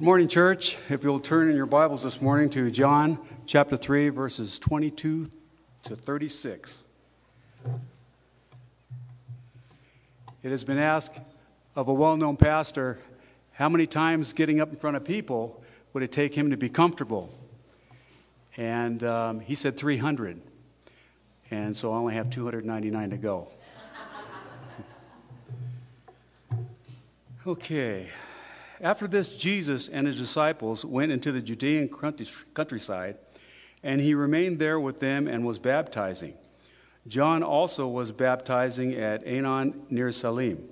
Good morning, church. If you'll turn in your Bibles this morning to John chapter 3, verses 22 to 36. It has been asked of a well known pastor how many times getting up in front of people would it take him to be comfortable? And um, he said 300. And so I only have 299 to go. okay. After this, Jesus and his disciples went into the Judean countryside, and he remained there with them and was baptizing. John also was baptizing at Aenon near Salim,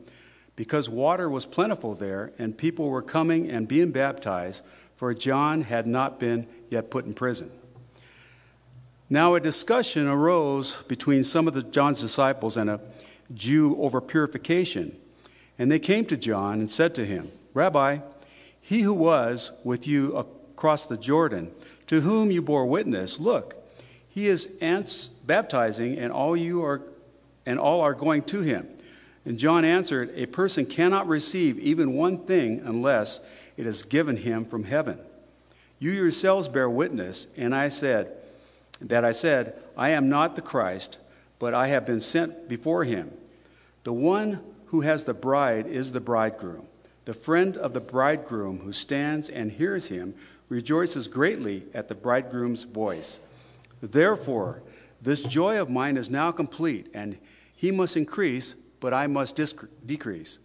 because water was plentiful there, and people were coming and being baptized, for John had not been yet put in prison. Now a discussion arose between some of the John's disciples and a Jew over purification, and they came to John and said to him, Rabbi, he who was with you across the Jordan, to whom you bore witness, look, he is baptizing, and all you are and all are going to him. And John answered, A person cannot receive even one thing unless it is given him from heaven. You yourselves bear witness, and I said that I said, I am not the Christ, but I have been sent before him. The one who has the bride is the bridegroom. The friend of the bridegroom who stands and hears him rejoices greatly at the bridegroom's voice. Therefore, this joy of mine is now complete, and he must increase, but I must decrease.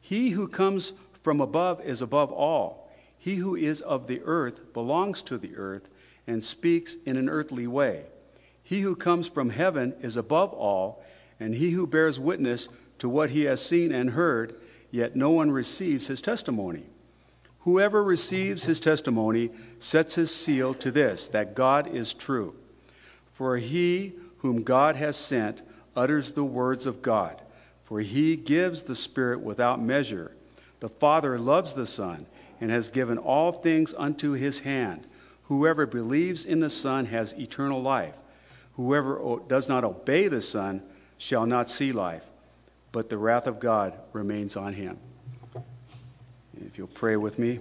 He who comes from above is above all. He who is of the earth belongs to the earth and speaks in an earthly way. He who comes from heaven is above all, and he who bears witness to what he has seen and heard yet no one receives his testimony. Whoever receives his testimony sets his seal to this that God is true. For he whom God has sent utters the words of God, for he gives the Spirit without measure. The Father loves the Son and has given all things unto his hand. Whoever believes in the Son has eternal life. Whoever does not obey the Son shall not see life but the wrath of God remains on him. If you'll pray with me.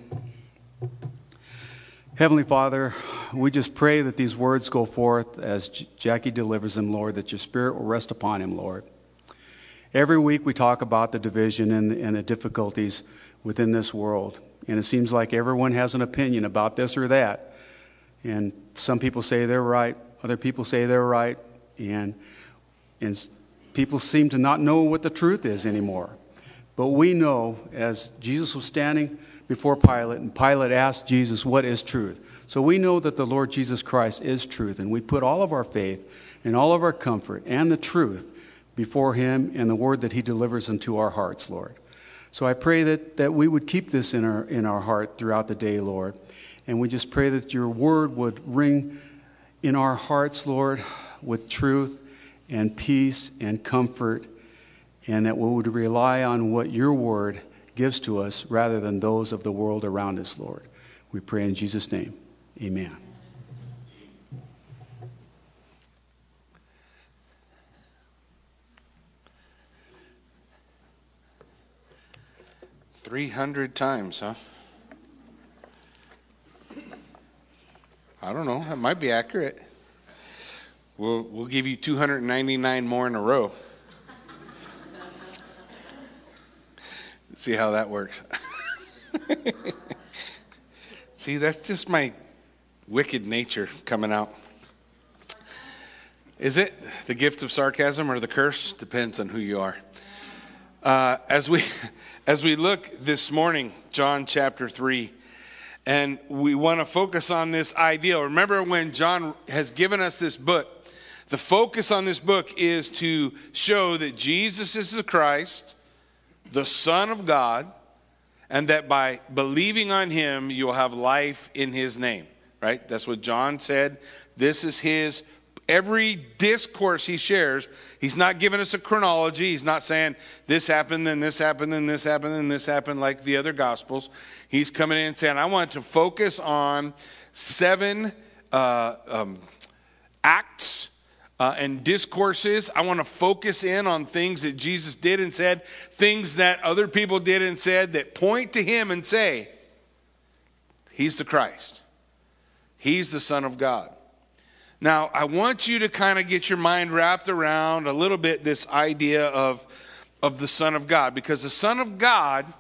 Heavenly Father, we just pray that these words go forth as Jackie delivers them, Lord, that your Spirit will rest upon him, Lord. Every week we talk about the division and, and the difficulties within this world. And it seems like everyone has an opinion about this or that. And some people say they're right, other people say they're right. And, and People seem to not know what the truth is anymore. But we know, as Jesus was standing before Pilate, and Pilate asked Jesus, What is truth? So we know that the Lord Jesus Christ is truth, and we put all of our faith and all of our comfort and the truth before Him and the word that He delivers into our hearts, Lord. So I pray that, that we would keep this in our, in our heart throughout the day, Lord. And we just pray that your word would ring in our hearts, Lord, with truth and peace and comfort, and that we would rely on what your word gives to us rather than those of the world around us, Lord. We pray in Jesus' name. Amen. Three hundred times, huh? I don't know. That might be accurate. We'll, we'll give you 299 more in a row. See how that works. See, that's just my wicked nature coming out. Is it the gift of sarcasm or the curse? Depends on who you are. Uh, as we as we look this morning, John chapter three, and we want to focus on this ideal. Remember when John has given us this book the focus on this book is to show that Jesus is the Christ, the Son of God, and that by believing on him, you'll have life in his name, right? That's what John said. This is his every discourse he shares, he's not giving us a chronology. He's not saying this happened, then this happened, then this happened, then this happened, like the other gospels. He's coming in and saying, I want to focus on seven uh, um, acts uh, and discourses. I want to focus in on things that Jesus did and said, things that other people did and said that point to him and say, He's the Christ. He's the Son of God. Now, I want you to kind of get your mind wrapped around a little bit this idea of, of the Son of God, because the Son of God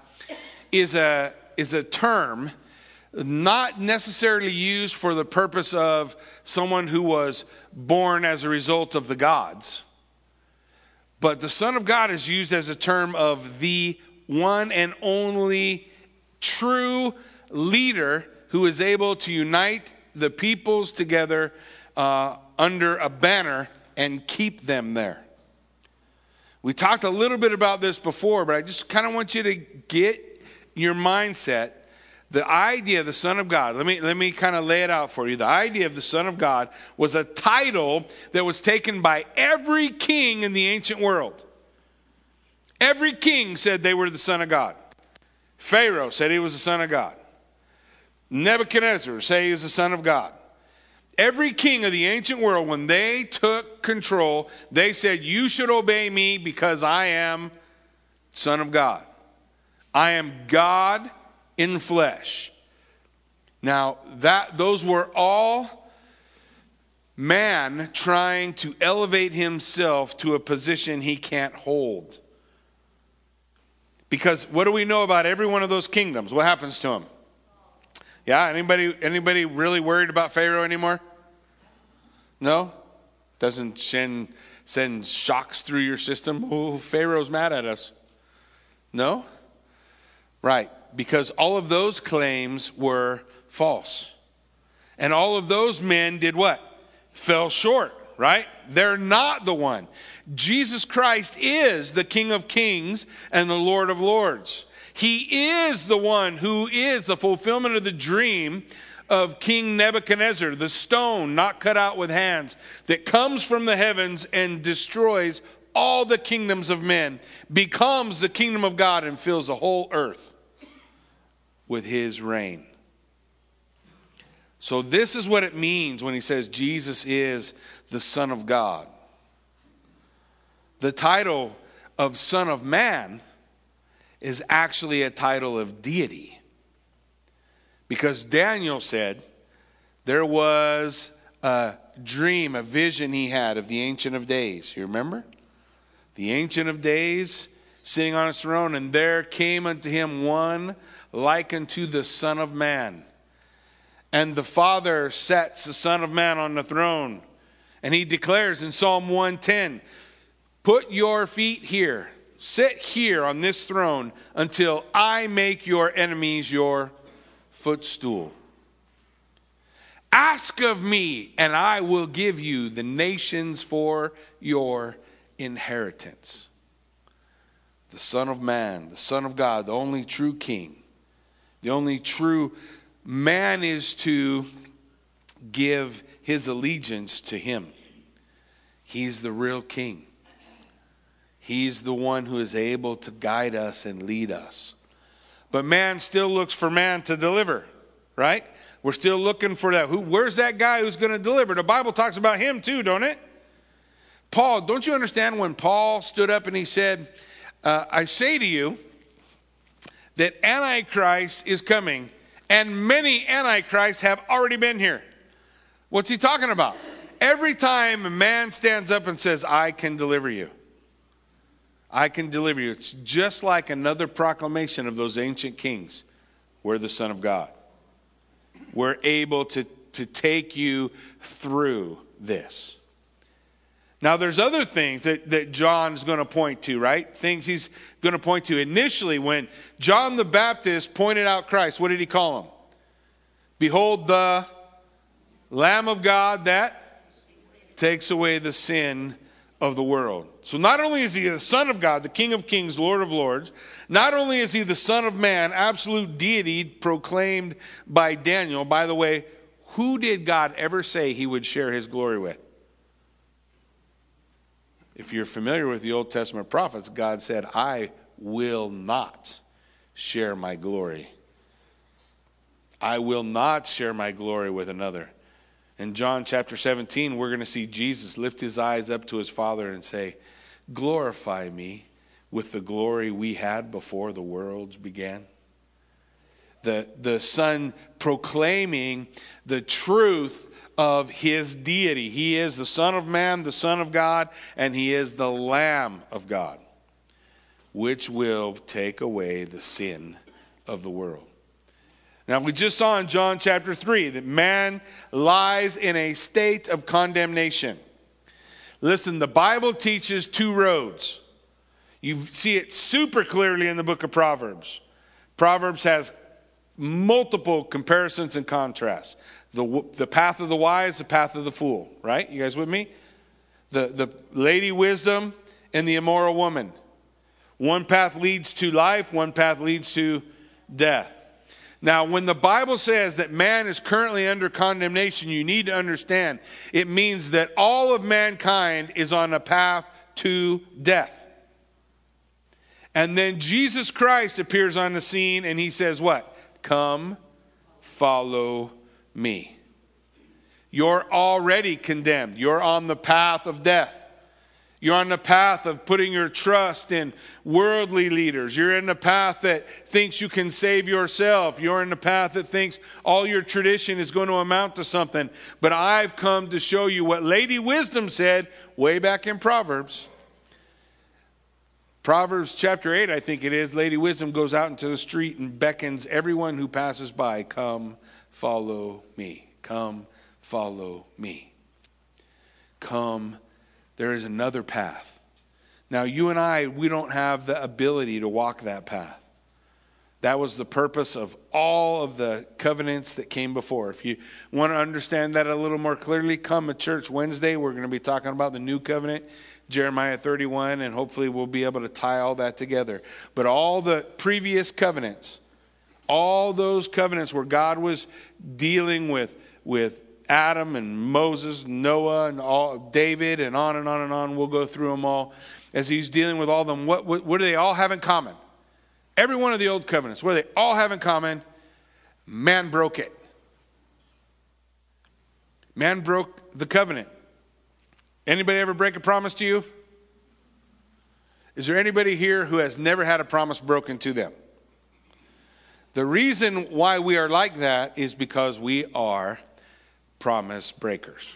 is a, is a term not necessarily used for the purpose of someone who was born as a result of the gods, but the Son of God is used as a term of the one and only true leader who is able to unite the peoples together uh, under a banner and keep them there. We talked a little bit about this before, but I just kind of want you to get your mindset. The idea of the Son of God, let me, let me kind of lay it out for you. The idea of the Son of God was a title that was taken by every king in the ancient world. Every king said they were the Son of God. Pharaoh said he was the Son of God. Nebuchadnezzar said he was the Son of God. Every king of the ancient world, when they took control, they said, You should obey me because I am Son of God. I am God in flesh. Now, that those were all man trying to elevate himself to a position he can't hold. Because what do we know about every one of those kingdoms? What happens to them? Yeah, anybody anybody really worried about Pharaoh anymore? No? Doesn't send send shocks through your system? Oh, Pharaoh's mad at us. No? Right, because all of those claims were false. And all of those men did what? Fell short, right? They're not the one. Jesus Christ is the King of Kings and the Lord of Lords. He is the one who is the fulfillment of the dream of King Nebuchadnezzar, the stone not cut out with hands that comes from the heavens and destroys all the kingdoms of men, becomes the kingdom of God and fills the whole earth with his reign. So, this is what it means when he says Jesus is the Son of God. The title of Son of Man is actually a title of deity. Because Daniel said there was a dream, a vision he had of the Ancient of Days. You remember? The Ancient of Days sitting on his throne, and there came unto him one like unto the Son of Man. And the Father sets the Son of Man on the throne. And he declares in Psalm 110 Put your feet here, sit here on this throne until I make your enemies your footstool. Ask of me, and I will give you the nations for your inheritance. The Son of Man, the Son of God, the only true King, the only true man is to give his allegiance to him. He's the real King. He's the one who is able to guide us and lead us. But man still looks for man to deliver, right? We're still looking for that. Who, where's that guy who's going to deliver? The Bible talks about him too, don't it? Paul, don't you understand when Paul stood up and he said, uh, I say to you that Antichrist is coming, and many Antichrists have already been here. What's he talking about? Every time a man stands up and says, I can deliver you, I can deliver you. It's just like another proclamation of those ancient kings. We're the Son of God. We're able to, to take you through this. Now, there's other things that, that is going to point to, right? Things he's going to point to. Initially, when John the Baptist pointed out Christ, what did he call him? Behold, the Lamb of God that takes away the sin of the world. So not only is he the Son of God, the King of Kings, Lord of Lords, not only is he the Son of Man, absolute deity proclaimed by Daniel. By the way, who did God ever say he would share his glory with? If you're familiar with the Old Testament prophets, God said, I will not share my glory. I will not share my glory with another. In John chapter 17, we're going to see Jesus lift his eyes up to his Father and say, Glorify me with the glory we had before the worlds began. The, the Son proclaiming the truth of his deity. He is the Son of Man, the Son of God, and he is the Lamb of God, which will take away the sin of the world. Now, we just saw in John chapter 3 that man lies in a state of condemnation. Listen, the Bible teaches two roads. You see it super clearly in the book of Proverbs. Proverbs has multiple comparisons and contrasts. The, the path of the wise, the path of the fool, right? You guys with me? The, the lady wisdom and the immoral woman. One path leads to life, one path leads to death. Now, when the Bible says that man is currently under condemnation, you need to understand it means that all of mankind is on a path to death. And then Jesus Christ appears on the scene and he says, What? Come, follow me. You're already condemned. You're on the path of death. You're on the path of putting your trust in worldly leaders. You're in the path that thinks you can save yourself. You're in the path that thinks all your tradition is going to amount to something. But I've come to show you what Lady Wisdom said way back in Proverbs. Proverbs chapter 8, I think it is. Lady Wisdom goes out into the street and beckons everyone who passes by, Come, follow me. Come, follow me. Come, there is another path. Now, you and I, we don't have the ability to walk that path. That was the purpose of all of the covenants that came before. If you want to understand that a little more clearly, come to church Wednesday. We're going to be talking about the new covenant, Jeremiah 31, and hopefully we'll be able to tie all that together. But all the previous covenants, all those covenants where God was dealing with, with Adam and Moses, Noah and all, David, and on and on and on. We'll go through them all. As he's dealing with all them, what, what, what do they all have in common? Every one of the old covenants, what do they all have in common? Man broke it. Man broke the covenant. Anybody ever break a promise to you? Is there anybody here who has never had a promise broken to them? The reason why we are like that is because we are promise breakers.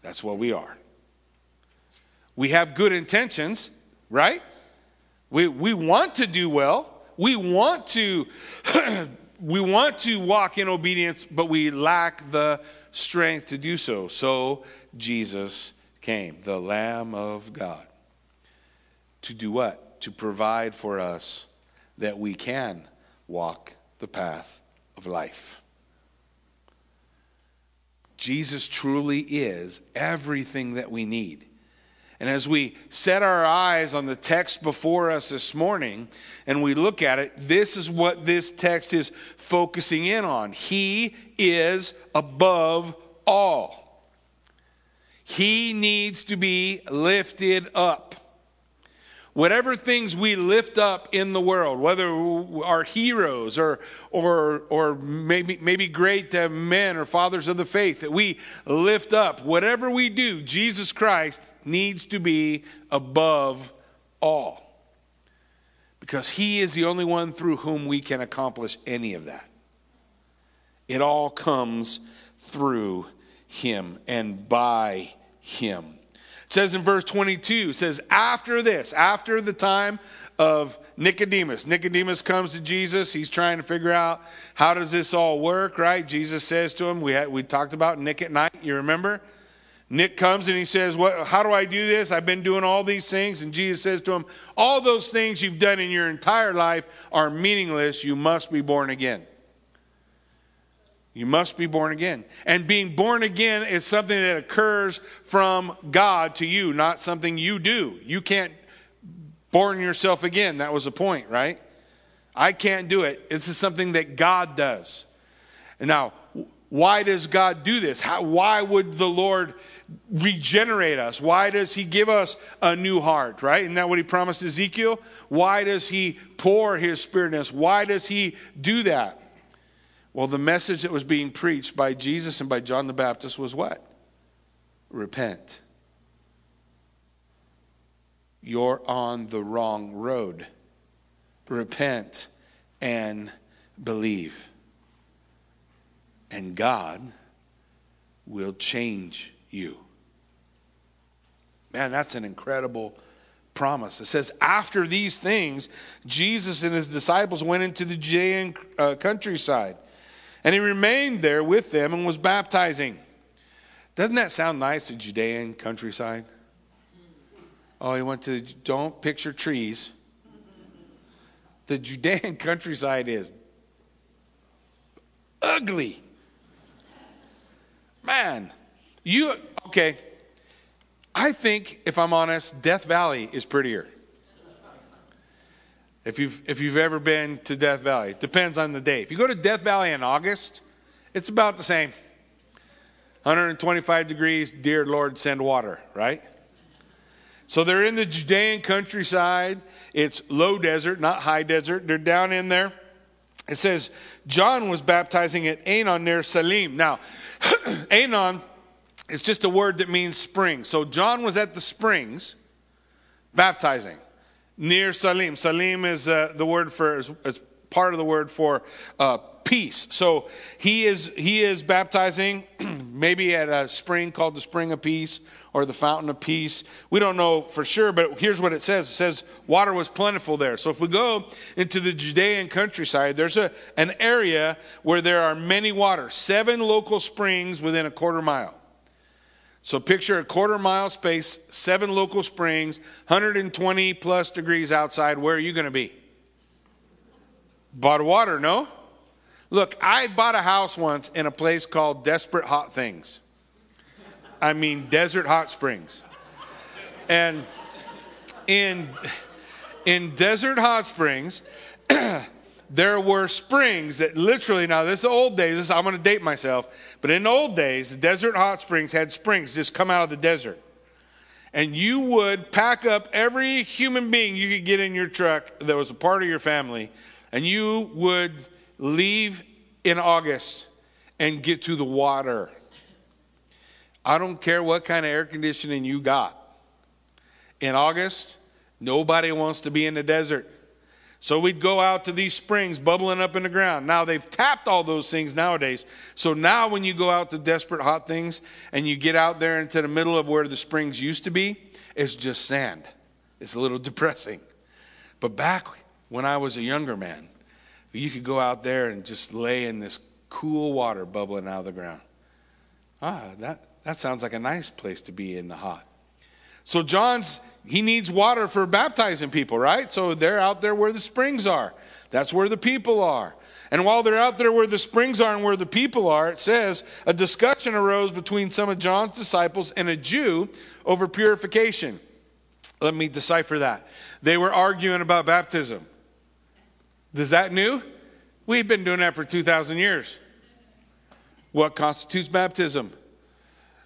That's what we are. We have good intentions, right? We, we want to do well. We want to we want to walk in obedience, but we lack the strength to do so. So Jesus came, the Lamb of God. To do what? To provide for us that we can walk the path of life. Jesus truly is everything that we need. And as we set our eyes on the text before us this morning and we look at it, this is what this text is focusing in on. He is above all. He needs to be lifted up. Whatever things we lift up in the world, whether our heroes or, or, or maybe, maybe great uh, men or fathers of the faith that we lift up, whatever we do, Jesus Christ needs to be above all. Because he is the only one through whom we can accomplish any of that. It all comes through him and by him. It says in verse 22, it says, after this, after the time of Nicodemus. Nicodemus comes to Jesus. He's trying to figure out how does this all work, right? Jesus says to him, we, had, we talked about Nick at night, you remember? Nick comes and he says, what, How do I do this? I've been doing all these things. And Jesus says to him, All those things you've done in your entire life are meaningless. You must be born again. You must be born again. And being born again is something that occurs from God to you, not something you do. You can't born yourself again. That was the point, right? I can't do it. This is something that God does. Now, why does God do this? How, why would the Lord regenerate us? Why does He give us a new heart, right? Isn't that what He promised Ezekiel? Why does He pour His Spirit in us? Why does He do that? Well, the message that was being preached by Jesus and by John the Baptist was what? Repent. You're on the wrong road. Repent and believe. and God will change you. Man, that's an incredible promise. It says, After these things, Jesus and his disciples went into the Judean uh, countryside, and he remained there with them and was baptizing. Doesn't that sound nice, the Judean countryside? Oh, he went to, don't picture trees. The Judean countryside is ugly. Man, you, okay. I think, if I'm honest, Death Valley is prettier. If you've, if you've ever been to Death Valley, it depends on the day. If you go to Death Valley in August, it's about the same. 125 degrees, dear Lord, send water, right? So they're in the Judean countryside. It's low desert, not high desert. They're down in there. It says John was baptizing at Aenon near Salim. Now, Aenon is just a word that means spring. So John was at the springs baptizing near Salim. Salim is uh, the word for, is, is, part of the word for uh, peace. So he is, he is baptizing maybe at a spring called the Spring of Peace or the Fountain of Peace. We don't know for sure, but here's what it says it says water was plentiful there. So if we go into the Judean countryside, there's a, an area where there are many waters, seven local springs within a quarter mile. So picture a quarter mile space, seven local springs, 120 plus degrees outside. Where are you going to be? Bought water, no? Look, I bought a house once in a place called Desperate Hot Things. I mean, desert hot springs. And in, in desert hot springs, there were springs that literally, now this is old days, this, I'm going to date myself, but in old days, the desert hot springs had springs just come out of the desert. And you would pack up every human being you could get in your truck that was a part of your family, and you would leave in August and get to the water. I don't care what kind of air conditioning you got. In August, nobody wants to be in the desert. So we'd go out to these springs bubbling up in the ground. Now they've tapped all those things nowadays. So now when you go out to desperate hot things and you get out there into the middle of where the springs used to be, it's just sand. It's a little depressing. But back when I was a younger man, you could go out there and just lay in this cool water bubbling out of the ground. Ah, that, that sounds like a nice place to be in the hot. So John's he needs water for baptizing people, right? So they're out there where the springs are. That's where the people are. And while they're out there where the springs are and where the people are, it says a discussion arose between some of John's disciples and a Jew over purification. Let me decipher that. They were arguing about baptism. Is that new? We've been doing that for 2,000 years. What constitutes baptism?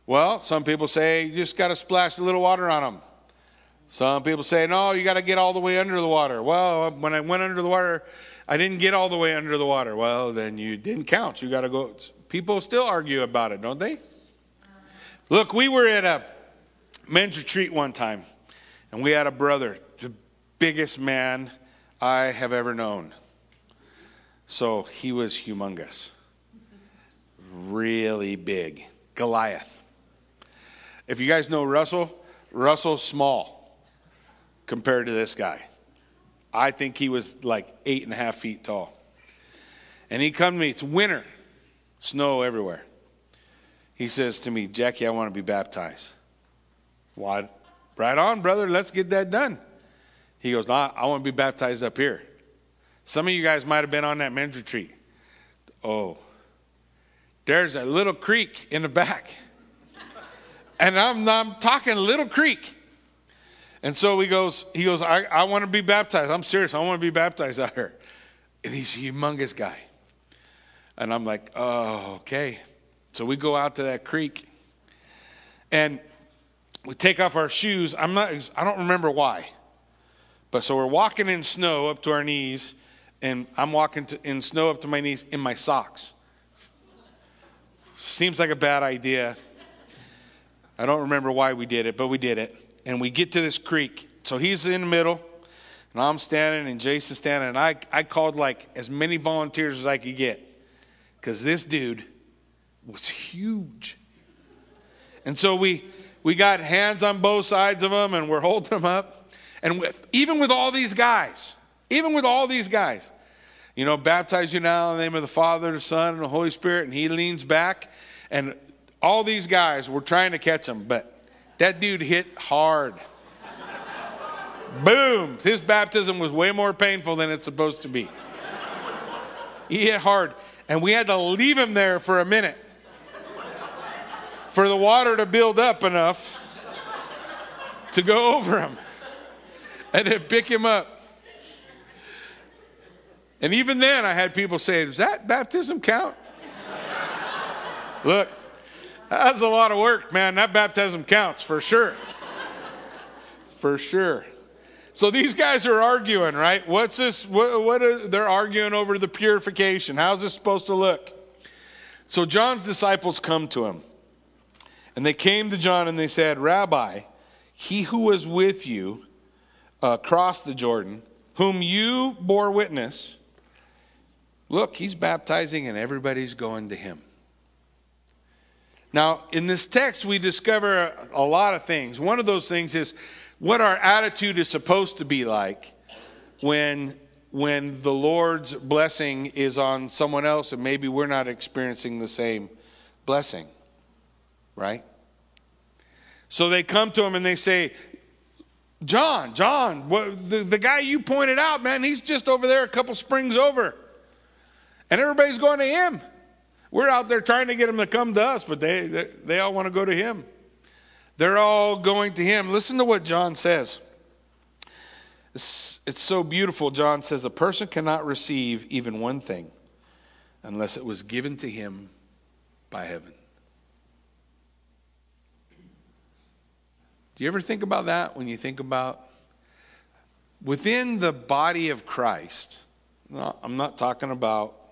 Well, some people say you just got to splash a little water on them. Some people say, no, you got to get all the way under the water. Well, when I went under the water, I didn't get all the way under the water. Well, then you didn't count. You got to go. People still argue about it, don't they? Look, we were at a men's retreat one time, and we had a brother, the biggest man I have ever known. So he was humongous, really big. Goliath. If you guys know Russell, Russell's small compared to this guy. I think he was like eight and a half feet tall. And he come to me, it's winter, snow everywhere. He says to me, Jackie, I want to be baptized. What? Right on, brother, let's get that done. He goes, no, I want to be baptized up here. Some of you guys might have been on that men's retreat. Oh, there's a little creek in the back. And I'm, I'm talking Little Creek. And so he goes, he goes, I, I want to be baptized. I'm serious. I want to be baptized out here. And he's a humongous guy. And I'm like, oh, okay. So we go out to that creek and we take off our shoes. I'm not, I don't remember why. But so we're walking in snow up to our knees, and I'm walking to, in snow up to my knees in my socks. Seems like a bad idea. I don't remember why we did it, but we did it. And we get to this creek. So he's in the middle, and I'm standing, and Jason's standing. And I, I called like as many volunteers as I could get. Because this dude was huge. And so we, we got hands on both sides of him, and we're holding him up. And with, even with all these guys, even with all these guys, you know, baptize you now in the name of the Father, the Son, and the Holy Spirit. And he leans back, and all these guys were trying to catch him, but that dude hit hard. Boom! His baptism was way more painful than it's supposed to be. He hit hard, and we had to leave him there for a minute for the water to build up enough to go over him and to pick him up. And even then, I had people say, Does that baptism count? Look, that's a lot of work, man. That baptism counts for sure. For sure. So these guys are arguing, right? What's this? What, they're arguing over the purification. How's this supposed to look? So John's disciples come to him. And they came to John and they said, Rabbi, he who was with you crossed the Jordan, whom you bore witness, look, he's baptizing and everybody's going to him. Now, in this text, we discover a lot of things. One of those things is what our attitude is supposed to be like when, when the Lord's blessing is on someone else and maybe we're not experiencing the same blessing right? So they come to him and they say, John, John, what, the, the guy you pointed out, man, he's just over there a couple springs over. And everybody's going to him. We're out there trying to get him to come to us, but they, they, they all want to go to him. They're all going to him. Listen to what John says. It's, it's so beautiful. John says, A person cannot receive even one thing unless it was given to him by heaven. Do you ever think about that when you think about within the body of Christ? No, I'm not talking about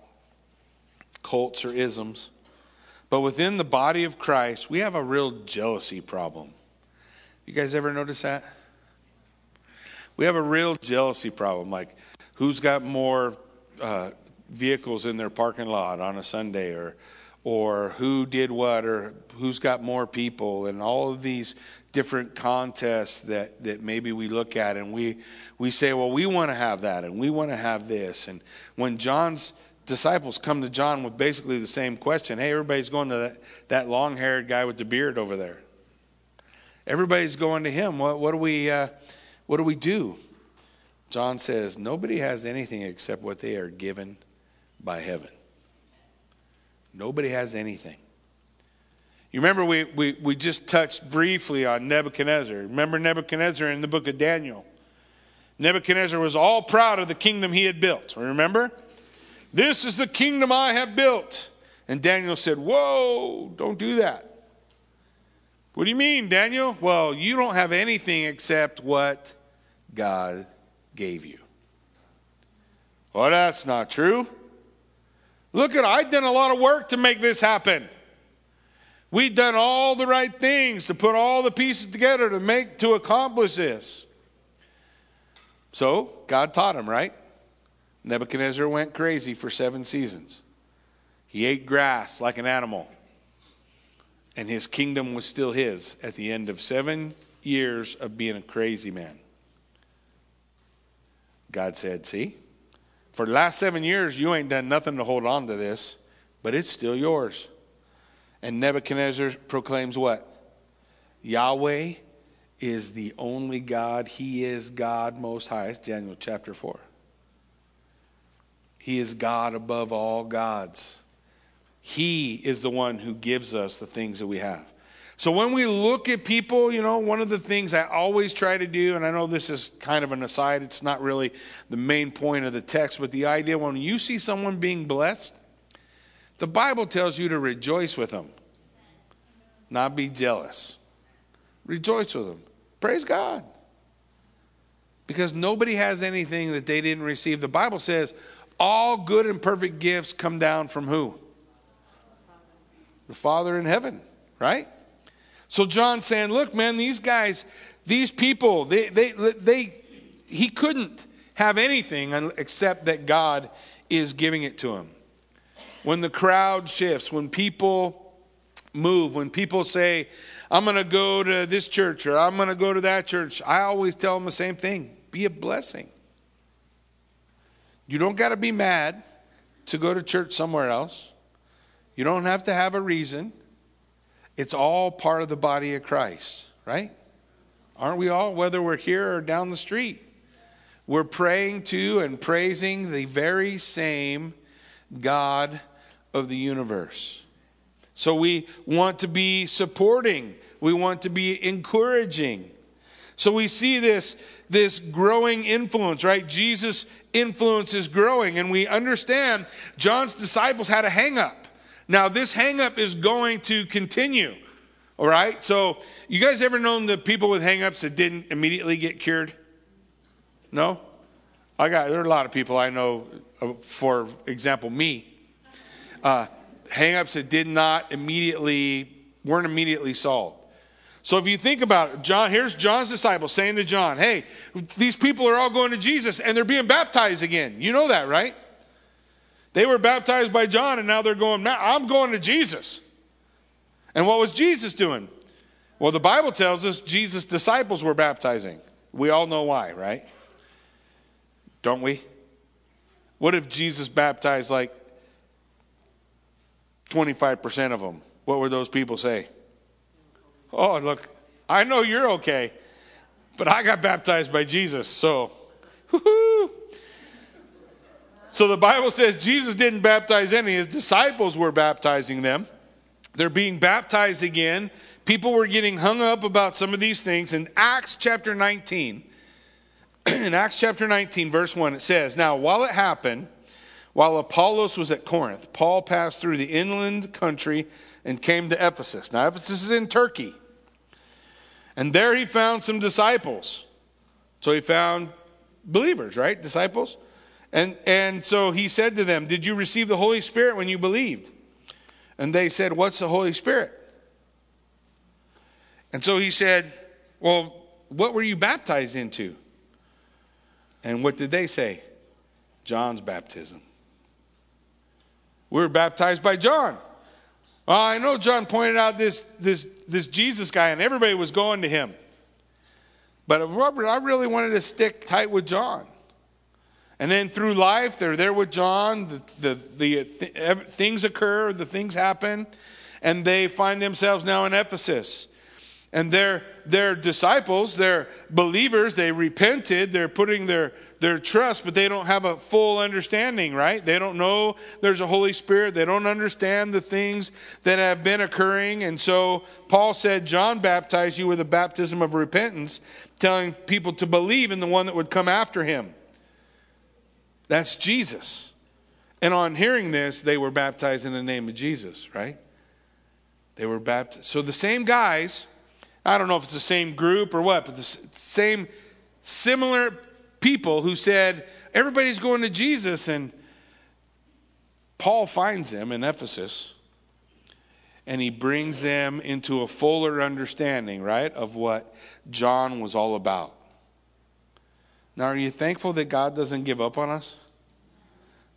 cults or isms, but within the body of Christ, we have a real jealousy problem. You guys ever notice that? We have a real jealousy problem. Like, who's got more uh, vehicles in their parking lot on a Sunday, or or who did what, or who's got more people, and all of these different contests that, that maybe we look at and we, we say, well, we want to have that and we want to have this. And when John's disciples come to John with basically the same question hey, everybody's going to that, that long haired guy with the beard over there. Everybody's going to him. What, what, do we, uh, what do we do? John says, nobody has anything except what they are given by heaven. Nobody has anything. You remember we, we, we just touched briefly on Nebuchadnezzar. Remember Nebuchadnezzar in the book of Daniel? Nebuchadnezzar was all proud of the kingdom he had built. Remember? This is the kingdom I have built. And Daniel said, Whoa, don't do that. What do you mean, Daniel? Well, you don't have anything except what God gave you. Well, that's not true. Look at, I've done a lot of work to make this happen. We've done all the right things to put all the pieces together to make to accomplish this. So God taught him, right? Nebuchadnezzar went crazy for seven seasons. He ate grass like an animal. And his kingdom was still his at the end of seven years of being a crazy man. God said, See, for the last seven years, you ain't done nothing to hold on to this, but it's still yours. And Nebuchadnezzar proclaims what? Yahweh is the only God. He is God most high. It's Daniel chapter 4. He is God above all gods. He is the one who gives us the things that we have. So when we look at people, you know, one of the things I always try to do, and I know this is kind of an aside, it's not really the main point of the text, but the idea when you see someone being blessed, the Bible tells you to rejoice with them, not be jealous. Rejoice with them. Praise God. Because nobody has anything that they didn't receive. The Bible says all good and perfect gifts come down from who? The Father in heaven, right? So John's saying, look, man, these guys, these people, they, they, they, he couldn't have anything except that God is giving it to him when the crowd shifts, when people move. When people say, I'm going to go to this church or I'm going to go to that church, I always tell them the same thing be a blessing. You don't got to be mad to go to church somewhere else. You don't have to have a reason. It's all part of the body of Christ, right? Aren't we all, whether we're here or down the street? We're praying to and praising the very same God of the universe. So we want to be supporting, we want to be encouraging. So we see this, this growing influence, right? Jesus' influence is growing, and we understand John's disciples had a hang up. Now, this hang up is going to continue. All right? So, you guys ever known the people with hang ups that didn't immediately get cured? No? I got, there are a lot of people I know, uh, for example, me, uh, hang ups that did not immediately, weren't immediately solved. So if you think about it, John, here's John's disciples saying to John, hey, these people are all going to Jesus and they're being baptized again. You know that, right? They were baptized by John and now they're going, now I'm going to Jesus. And what was Jesus doing? Well, the Bible tells us Jesus' disciples were baptizing. We all know why, right? Don't we? What if Jesus baptized like 25% of them? What would those people say? Oh, look, I know you're okay, but I got baptized by Jesus, so So the Bible says Jesus didn't baptize any, his disciples were baptizing them. They're being baptized again. People were getting hung up about some of these things. In Acts chapter 19, in Acts chapter 19, verse 1, it says, Now, while it happened, while Apollos was at Corinth, Paul passed through the inland country and came to Ephesus. Now, Ephesus is in Turkey. And there he found some disciples. So he found believers, right? Disciples. And, and so he said to them, Did you receive the Holy Spirit when you believed? And they said, What's the Holy Spirit? And so he said, Well, what were you baptized into? And what did they say? John's baptism. We were baptized by John. Well, I know John pointed out this, this, this Jesus guy, and everybody was going to him. But Robert, I really wanted to stick tight with John. And then through life, they're there with John. The, the, the things occur, the things happen, and they find themselves now in Ephesus. And they're, they're disciples, they're believers, they repented, they're putting their, their trust, but they don't have a full understanding, right? They don't know there's a Holy Spirit. They don't understand the things that have been occurring. And so Paul said, John baptized you with a baptism of repentance, telling people to believe in the one that would come after him. That's Jesus. And on hearing this, they were baptized in the name of Jesus, right? They were baptized. So the same guys, I don't know if it's the same group or what, but the same similar people who said, everybody's going to Jesus. And Paul finds them in Ephesus and he brings them into a fuller understanding, right, of what John was all about. Now, are you thankful that God doesn't give up on us?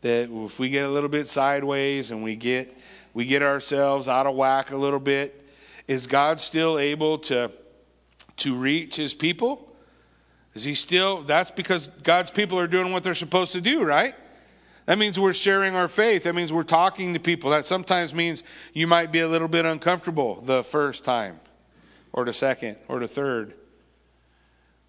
That if we get a little bit sideways and we get we get ourselves out of whack a little bit, is God still able to to reach his people? Is he still, that's because God's people are doing what they're supposed to do, right? That means we're sharing our faith. That means we're talking to people. That sometimes means you might be a little bit uncomfortable the first time, or the second, or the third.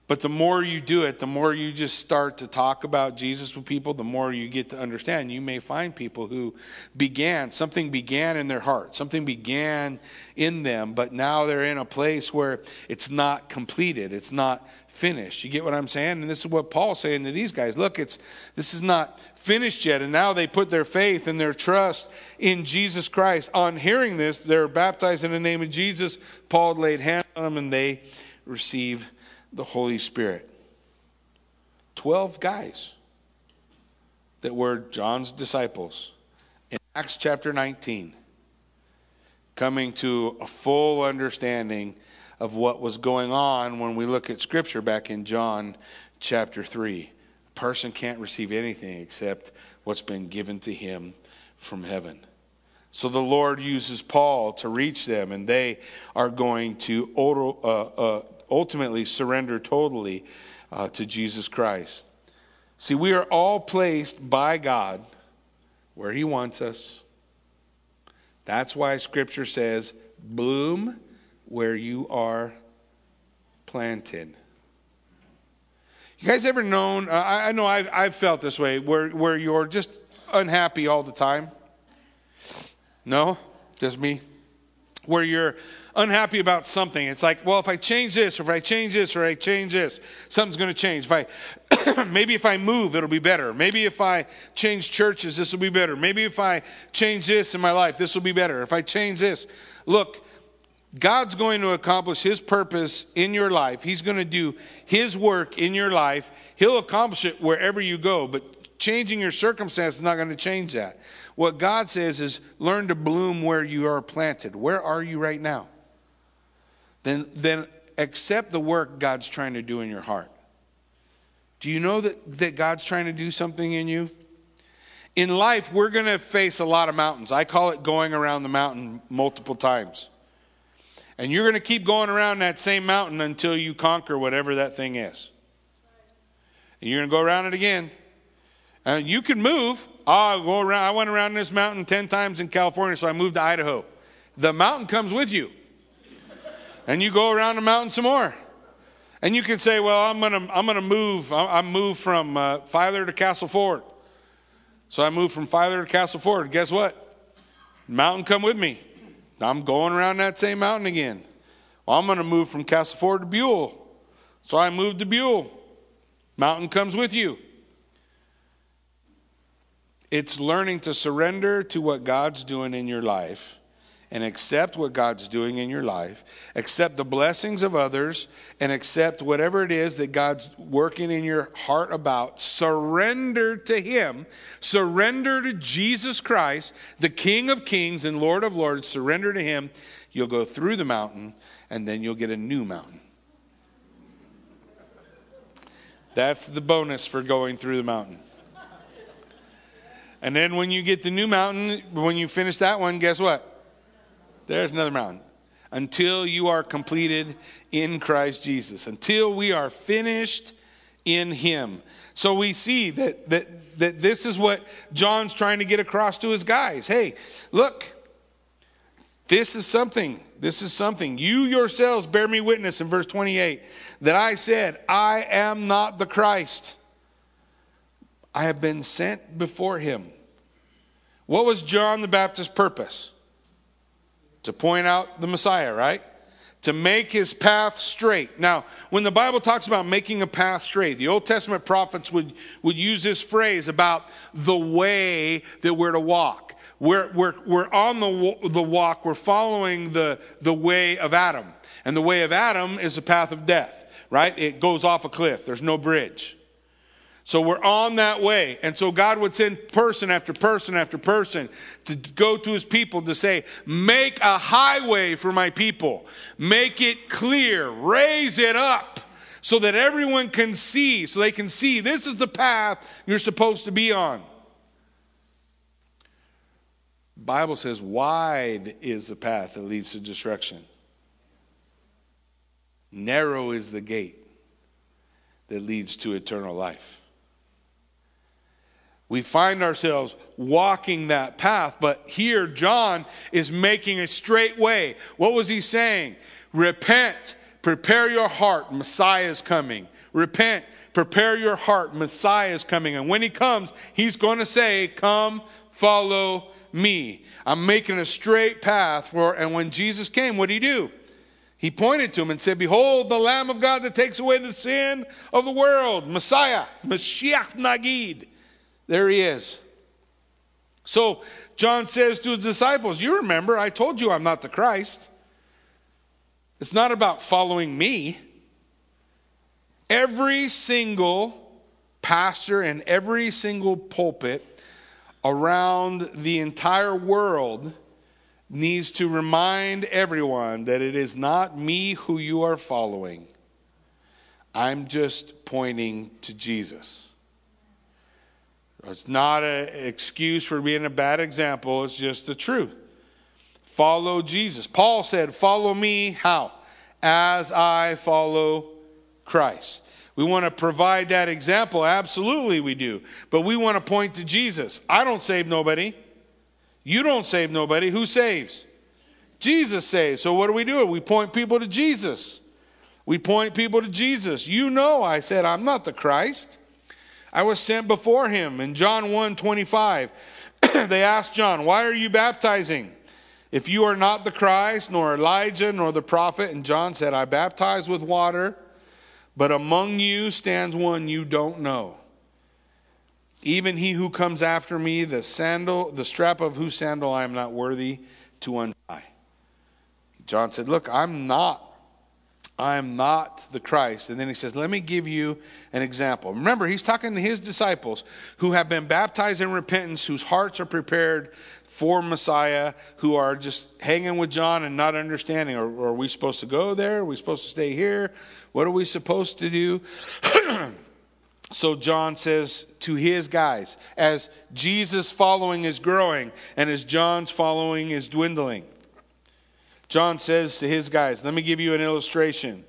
But the more you do it, the more you just start to talk about Jesus with people, the more you get to understand. You may find people who began, something began in their heart, something began in them, but now they're in a place where it's not completed, it's not finished. You get what I'm saying? And this is what Paul's saying to these guys. Look, it's this is not finished yet. And now they put their faith and their trust in Jesus Christ. On hearing this, they're baptized in the name of Jesus. Paul laid hands on them and they receive the Holy Spirit. Twelve guys that were John's disciples in Acts chapter 19 coming to a full understanding of what was going on when we look at Scripture back in John chapter 3. A person can't receive anything except what's been given to him from heaven. So the Lord uses Paul to reach them, and they are going to uh, uh, ultimately surrender totally uh, to Jesus Christ. See, we are all placed by God where He wants us. That's why Scripture says, bloom where you are planted. You guys ever known? Uh, I, I, know I've, I've felt this way, where, where you're just unhappy all the time. No? Just me? Where you're unhappy about something. It's like, well, if I change this, or if I change this, or I change this, something's going to change. If I, maybe if I move, it'll be better. Maybe if I change churches, this will be better. Maybe if I change this in my life, this will be better. If I change this, look, God's going to accomplish His purpose in your life. He's going to do His work in your life. He'll accomplish it wherever you go, but changing your circumstance is not going to change that. What God says is learn to bloom where you are planted. Where are you right now? Then, then accept the work God's trying to do in your heart. Do you know that, that God's trying to do something in you? In life, we're going to face a lot of mountains. I call it going around the mountain multiple times. And you're going to keep going around that same mountain until you conquer whatever that thing is. And you're going to go around it again. And you can move. Ah, oh, I'll go around. I went around this mountain 10 times in California, so I moved to Idaho. The mountain comes with you. And you go around the mountain some more. And you can say, well, I'm going to I'm gonna move. I, I moved from uh, Filer to Castleford. So I moved from Filer to Castleford. Guess what? Mountain come with me. I'm going around that same mountain again. Well, I'm going to move from Castleford to Buhl. So I moved to Buhl. Mountain comes with you. It's learning to surrender to what God's doing in your life and accept what God's doing in your life, accept the blessings of others, and accept whatever it is that God's working in your heart about. Surrender to Him, surrender to Jesus Christ, the King of Kings and Lord of Lords. Surrender to Him. You'll go through the mountain, and then you'll get a new mountain. That's the bonus for going through the mountain. And then when you get the new mountain, when you finish that one, guess what? There's another mountain. Until you are completed in Christ Jesus, until we are finished in Him. So we see that, that, that this is what John's trying to get across to his guys. Hey, look, this is something. This is something. You yourselves bear me witness in verse 28 that I said, I am not the Christ. I have been sent before him. What was John the Baptist's purpose? To point out the Messiah, right? To make his path straight. Now, when the Bible talks about making a path straight, the Old Testament prophets would, would use this phrase about the way that we're to walk. We're, we're, we're on the, the walk, we're following the, the way of Adam. And the way of Adam is the path of death, right? It goes off a cliff, there's no bridge. So we're on that way. And so God would send person after person after person to go to his people to say, Make a highway for my people, make it clear, raise it up so that everyone can see, so they can see this is the path you're supposed to be on. Bible says wide is the path that leads to destruction. Narrow is the gate that leads to eternal life we find ourselves walking that path. But here, John is making a straight way. What was he saying? Repent, prepare your heart, Messiah is coming. Repent, prepare your heart, Messiah is coming. And when he comes, he's going to say, Come, follow me. I'm making a straight path for, and when Jesus came, what did he do? He pointed to him and said, Behold, the Lamb of God that takes away the sin of the world, Messiah, Mashiach Nagid. There he is. So John says to his disciples, You remember, I told you I'm not the Christ. It's not about following me. Every single pastor and every single pulpit around the entire world needs to remind everyone that it is not me who you are following. I'm just pointing to Jesus. It's not an excuse for being a bad example, it's just the truth. Follow Jesus. Paul said, Follow me, how? As I follow Christ. We want to provide that example. Absolutely, we do. But we want to point to Jesus. I don't save nobody. You don't save nobody. Who saves? Jesus saves. So what do we do? We point people to Jesus. We point people to Jesus. You know, I said, I'm not the Christ. I was sent before him. In John 1 25, they asked John, Why are you baptizing? If you are not the Christ, nor Elijah, nor the prophet. And John said, I baptize with water, but among you stands one you don't know. Even he who comes after me, the sandal, the strap of whose sandal I am not worthy to untie. John said, Look, I'm not I am not the Christ. And then he says, Let me give you an example. Remember, he's talking to his disciples who have been baptized in repentance, whose hearts are prepared for Messiah, who are just hanging with John and not understanding. Are, are we supposed to go there? Are we supposed to stay here? What are we supposed to do? so John says to his guys, as Jesus' following is growing and as John's following is dwindling, John says to his guys, let me give you an illustration.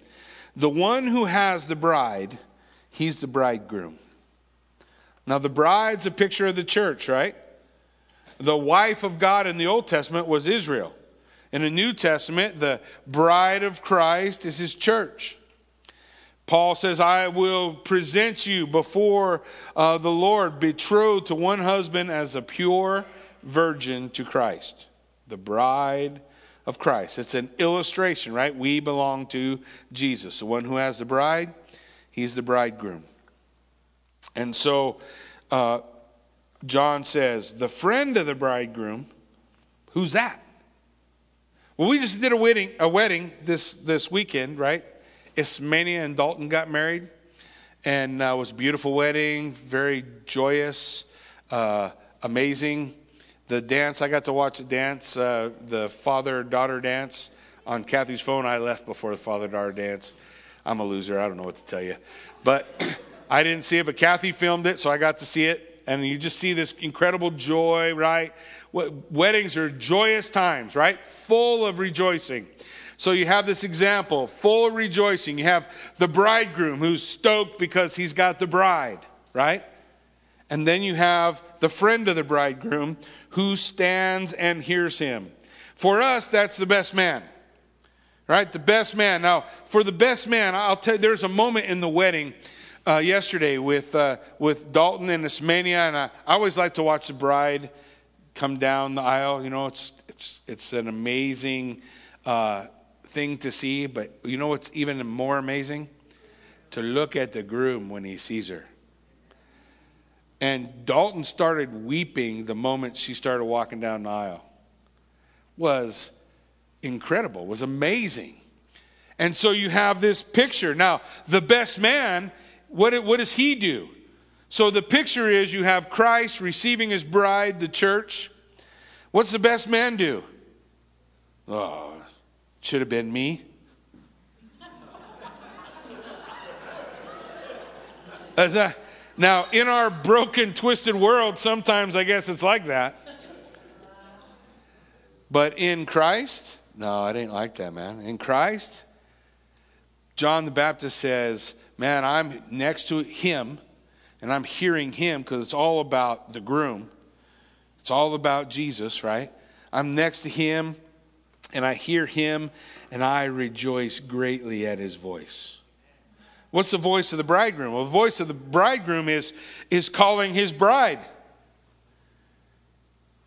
The one who has the bride, he's the bridegroom. Now, the bride's a picture of the church, right? The wife of God in the Old Testament was Israel. In the New Testament, the bride of Christ is his church. Paul says, I will present you before uh, the Lord, betrothed to one husband as a pure virgin to Christ. The bride of Christ. It's an illustration, right? We belong to Jesus. The one who has the bride, he's the bridegroom. And so uh, John says, the friend of the bridegroom, who's that? Well, we just did a wedding, a wedding this, this weekend, right? Ismania and Dalton got married, and uh, it was a beautiful wedding, very joyous, uh, amazing the dance, I got to watch the dance, uh, the father daughter dance on Kathy's phone. I left before the father daughter dance. I'm a loser. I don't know what to tell you. But I didn't see it, but Kathy filmed it, so I got to see it. And you just see this incredible joy, right? Weddings are joyous times, right? Full of rejoicing. So you have this example, full of rejoicing. You have the bridegroom who's stoked because he's got the bride, right? And then you have the friend of the bridegroom who stands and hears him. For us, that's the best man. Right? The best man. Now, for the best man, I'll tell you, there's a moment in the wedding uh, yesterday with, uh, with Dalton and Ismania, and I, I always like to watch the bride come down the aisle. You know, it's, it's, it's an amazing uh, thing to see, but you know what's even more amazing? To look at the groom when he sees her. And Dalton started weeping the moment she started walking down the aisle. Was incredible, was amazing. And so you have this picture. Now, the best man, what, what does he do? So the picture is you have Christ receiving his bride, the church. What's the best man do? Oh, should have been me. that, now, in our broken, twisted world, sometimes I guess it's like that. But in Christ, no, it ain't like that, man. In Christ, John the Baptist says, Man, I'm next to him and I'm hearing him because it's all about the groom. It's all about Jesus, right? I'm next to him and I hear him and I rejoice greatly at his voice. What's the voice of the bridegroom? Well, the voice of the bridegroom is, is calling his bride.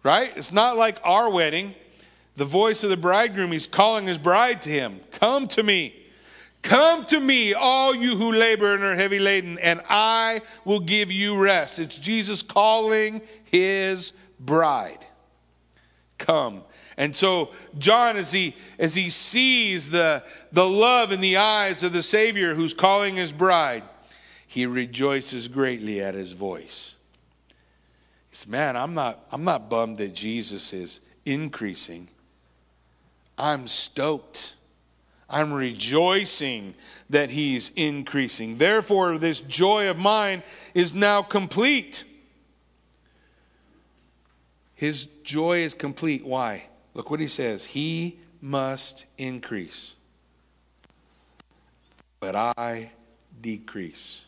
Right? It's not like our wedding. The voice of the bridegroom, he's calling his bride to him. Come to me. Come to me, all you who labor and are heavy laden, and I will give you rest. It's Jesus calling his bride. Come. And so John, as he as he sees the, the love in the eyes of the Savior who's calling his bride, he rejoices greatly at his voice. He says, Man, I'm not I'm not bummed that Jesus is increasing. I'm stoked. I'm rejoicing that he's increasing. Therefore, this joy of mine is now complete. His joy is complete. Why? Look what he says. He must increase, but I decrease.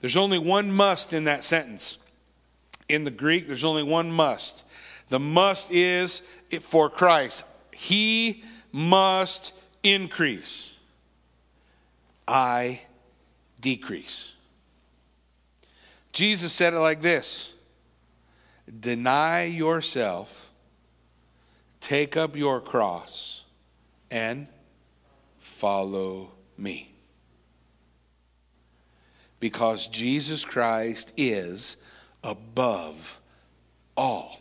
There's only one must in that sentence. In the Greek, there's only one must. The must is for Christ. He must increase. I decrease. Jesus said it like this Deny yourself, take up your cross, and follow me. Because Jesus Christ is above all.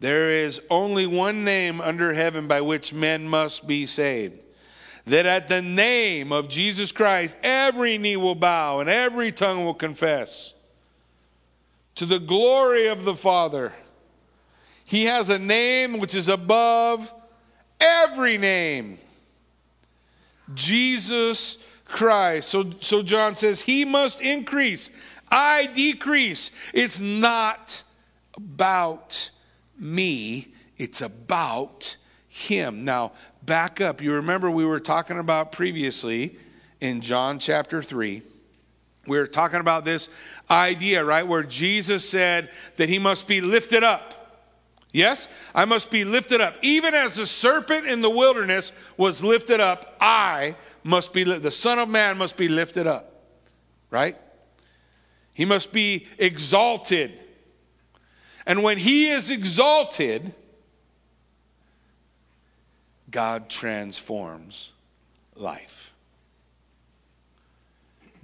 There is only one name under heaven by which men must be saved. That at the name of Jesus Christ, every knee will bow and every tongue will confess to the glory of the Father. He has a name which is above every name Jesus Christ. So, so John says, He must increase, I decrease. It's not about me, it's about Him. Now, back up. You remember we were talking about previously in John chapter 3 we are talking about this idea, right, where Jesus said that he must be lifted up. Yes, I must be lifted up. Even as the serpent in the wilderness was lifted up, I must be, the Son of Man must be lifted up, right? He must be exalted. And when he is exalted, God transforms life.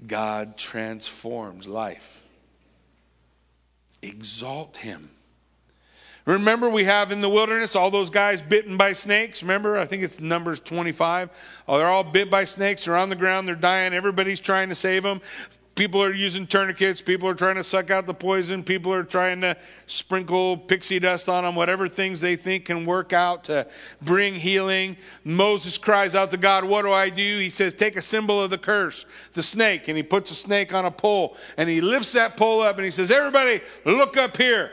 God transforms life. Exalt him. Remember, we have in the wilderness all those guys bitten by snakes. Remember, I think it's Numbers 25. Oh, they're all bit by snakes. They're on the ground. They're dying. Everybody's trying to save them. People are using tourniquets. People are trying to suck out the poison. People are trying to sprinkle pixie dust on them, whatever things they think can work out to bring healing. Moses cries out to God, What do I do? He says, Take a symbol of the curse, the snake. And he puts a snake on a pole. And he lifts that pole up and he says, Everybody, look up here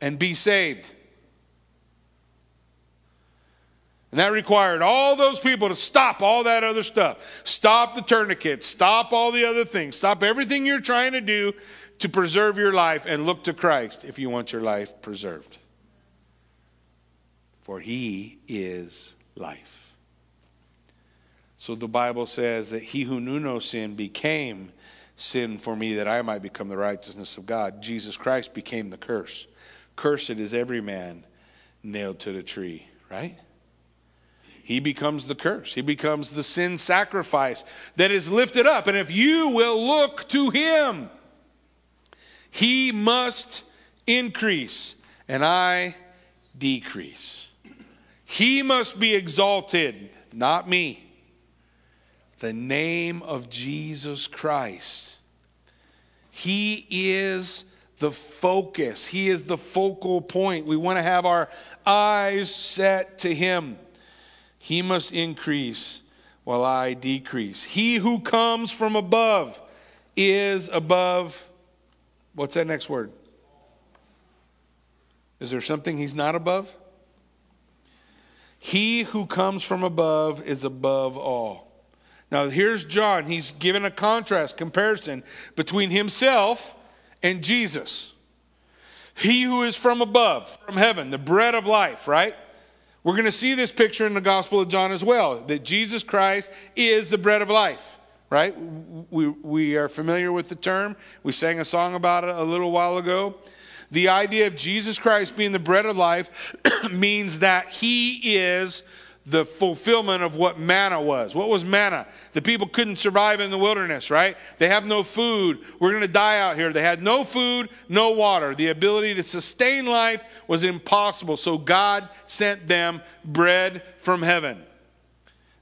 and be saved. And that required all those people to stop all that other stuff. Stop the tourniquet. Stop all the other things. Stop everything you're trying to do to preserve your life and look to Christ if you want your life preserved. For he is life. So the Bible says that he who knew no sin became sin for me that I might become the righteousness of God. Jesus Christ became the curse. Cursed is every man nailed to the tree, right? He becomes the curse. He becomes the sin sacrifice that is lifted up. And if you will look to him, he must increase and I decrease. He must be exalted, not me. The name of Jesus Christ. He is the focus, He is the focal point. We want to have our eyes set to Him. He must increase while I decrease. He who comes from above is above. What's that next word? Is there something he's not above? He who comes from above is above all. Now, here's John. He's given a contrast, comparison between himself and Jesus. He who is from above, from heaven, the bread of life, right? We're going to see this picture in the Gospel of John as well that Jesus Christ is the bread of life, right? We, we are familiar with the term. We sang a song about it a little while ago. The idea of Jesus Christ being the bread of life means that he is the fulfillment of what manna was. What was manna? The people couldn't survive in the wilderness, right? They have no food. We're going to die out here. They had no food, no water. The ability to sustain life was impossible. So God sent them bread from heaven.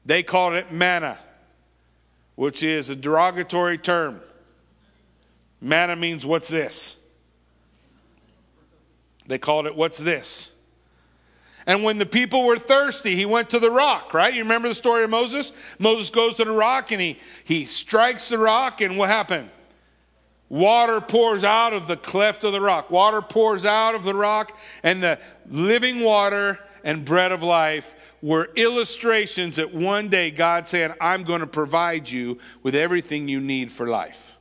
They called it manna, which is a derogatory term. Manna means what's this? They called it what's this? And when the people were thirsty, he went to the rock, right? You remember the story of Moses? Moses goes to the rock and he, he strikes the rock, and what happened? Water pours out of the cleft of the rock. Water pours out of the rock, and the living water and bread of life were illustrations that one day God said, I'm going to provide you with everything you need for life.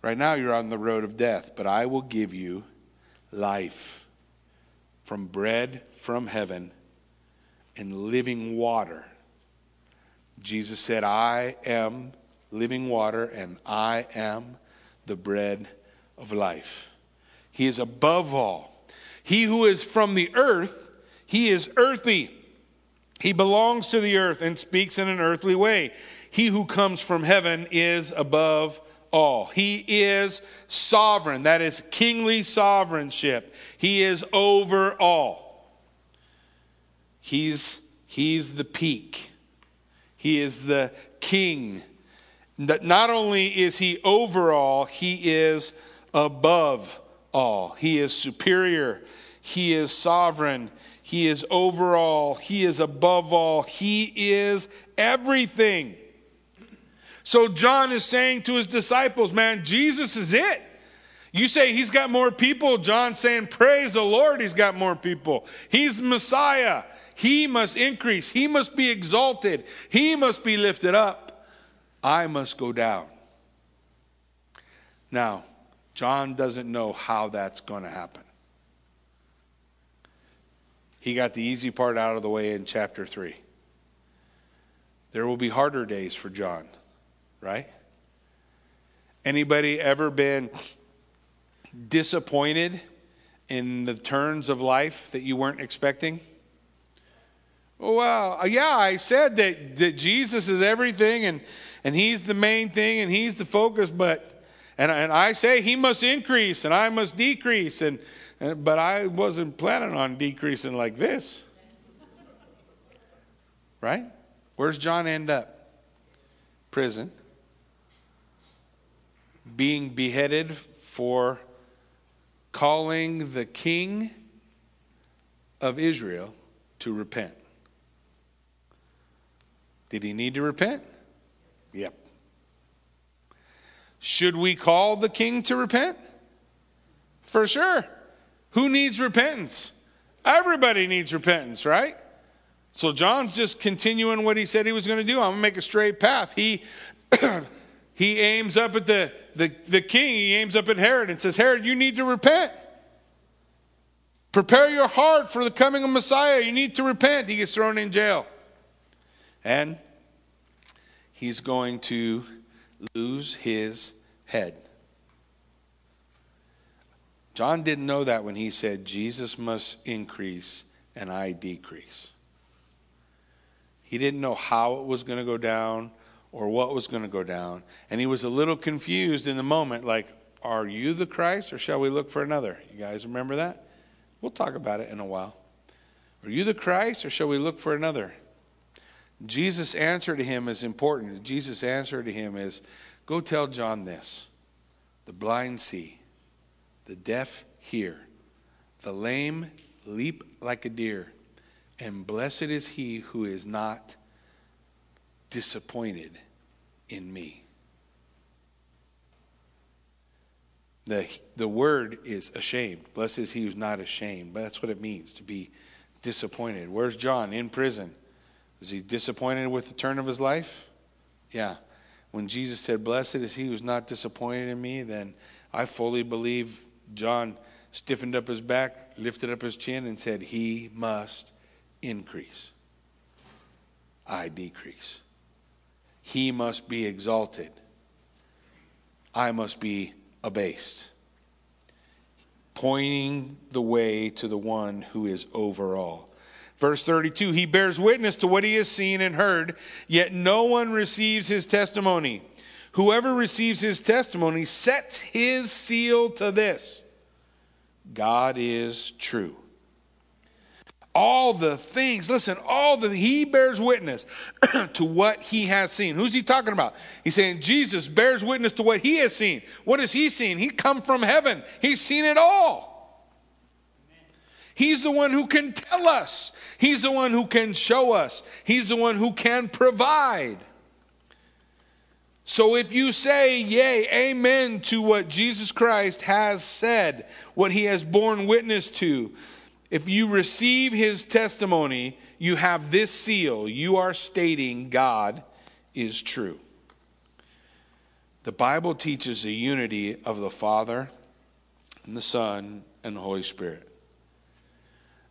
Right now, you're on the road of death, but I will give you life from bread from heaven and living water. Jesus said, I am living water and I am the bread of life. He is above all. He who is from the earth, he is earthy. He belongs to the earth and speaks in an earthly way. He who comes from heaven is above all. He is sovereign. That is kingly sovereignship. He is over all. He's, he's the peak. He is the king. Not only is he over all, he is above all. He is superior. He is sovereign. He is over all. He is above all. He is everything. So John is saying to his disciples, man, Jesus is it. You say he's got more people. John's saying, praise the Lord, he's got more people. He's Messiah. He must increase. He must be exalted. He must be lifted up. I must go down. Now, John doesn't know how that's going to happen. He got the easy part out of the way in chapter 3. There will be harder days for John right? Anybody ever been disappointed in the turns of life that you weren't expecting? Oh, well, uh, yeah, I said that, that Jesus is everything and, and he's the main thing and he's the focus, but, and, and I say he must increase and I must decrease, and, and but I wasn't planning on decreasing like this. Right? Where's John end up? Prison being beheaded for calling the king of Israel to repent. Did he need to repent? Yep. Should we call the king to repent? For sure. Who needs repentance? Everybody needs repentance, right? So John's just continuing what he said he was going to do. I'm going to make a straight path. He he aims up at the the, the king, he aims up at Herod and says, Herod, you need to repent. Prepare your heart for the coming of Messiah. You need to repent. He gets thrown in jail. And he's going to lose his head. John didn't know that when he said, Jesus must increase and I decrease. He didn't know how it was going to go down or what was going to go down. And he was a little confused in the moment, like, Are you the Christ or shall we look for another? You guys remember that? We'll talk about it in a while. Are you the Christ or shall we look for another? Jesus' answer to him is important. Jesus' answer to him is Go tell John this the blind see, the deaf hear, the lame leap like a deer, and blessed is he who is not disappointed in me. The, the word is ashamed. Blessed is he who's not ashamed. But that's what it means to be disappointed. Where's John? In prison. Was he disappointed with the turn of his life? Yeah. When Jesus said, Blessed is he who's not disappointed in me, then I fully believe John stiffened up his back, lifted up his chin, and said, He must increase. I decrease. He must be exalted. I must be abased. Pointing the way to the one who is over all. Verse 32 He bears witness to what he has seen and heard, yet no one receives his testimony. Whoever receives his testimony sets his seal to this. God is true. All the things listen all the he bears witness to what he has seen. Who's he talking about? He's saying jesus bears witness to what he has seen. What has he seen? He come from heaven. He's seen it all he's the one who can tell us he's the one who can show us he's the one who can provide So if you say, Yea, amen to what Jesus Christ has said, what he has borne witness to, if you receive his testimony, you have this seal. You are stating God is true. The Bible teaches the unity of the Father and the Son and the Holy Spirit.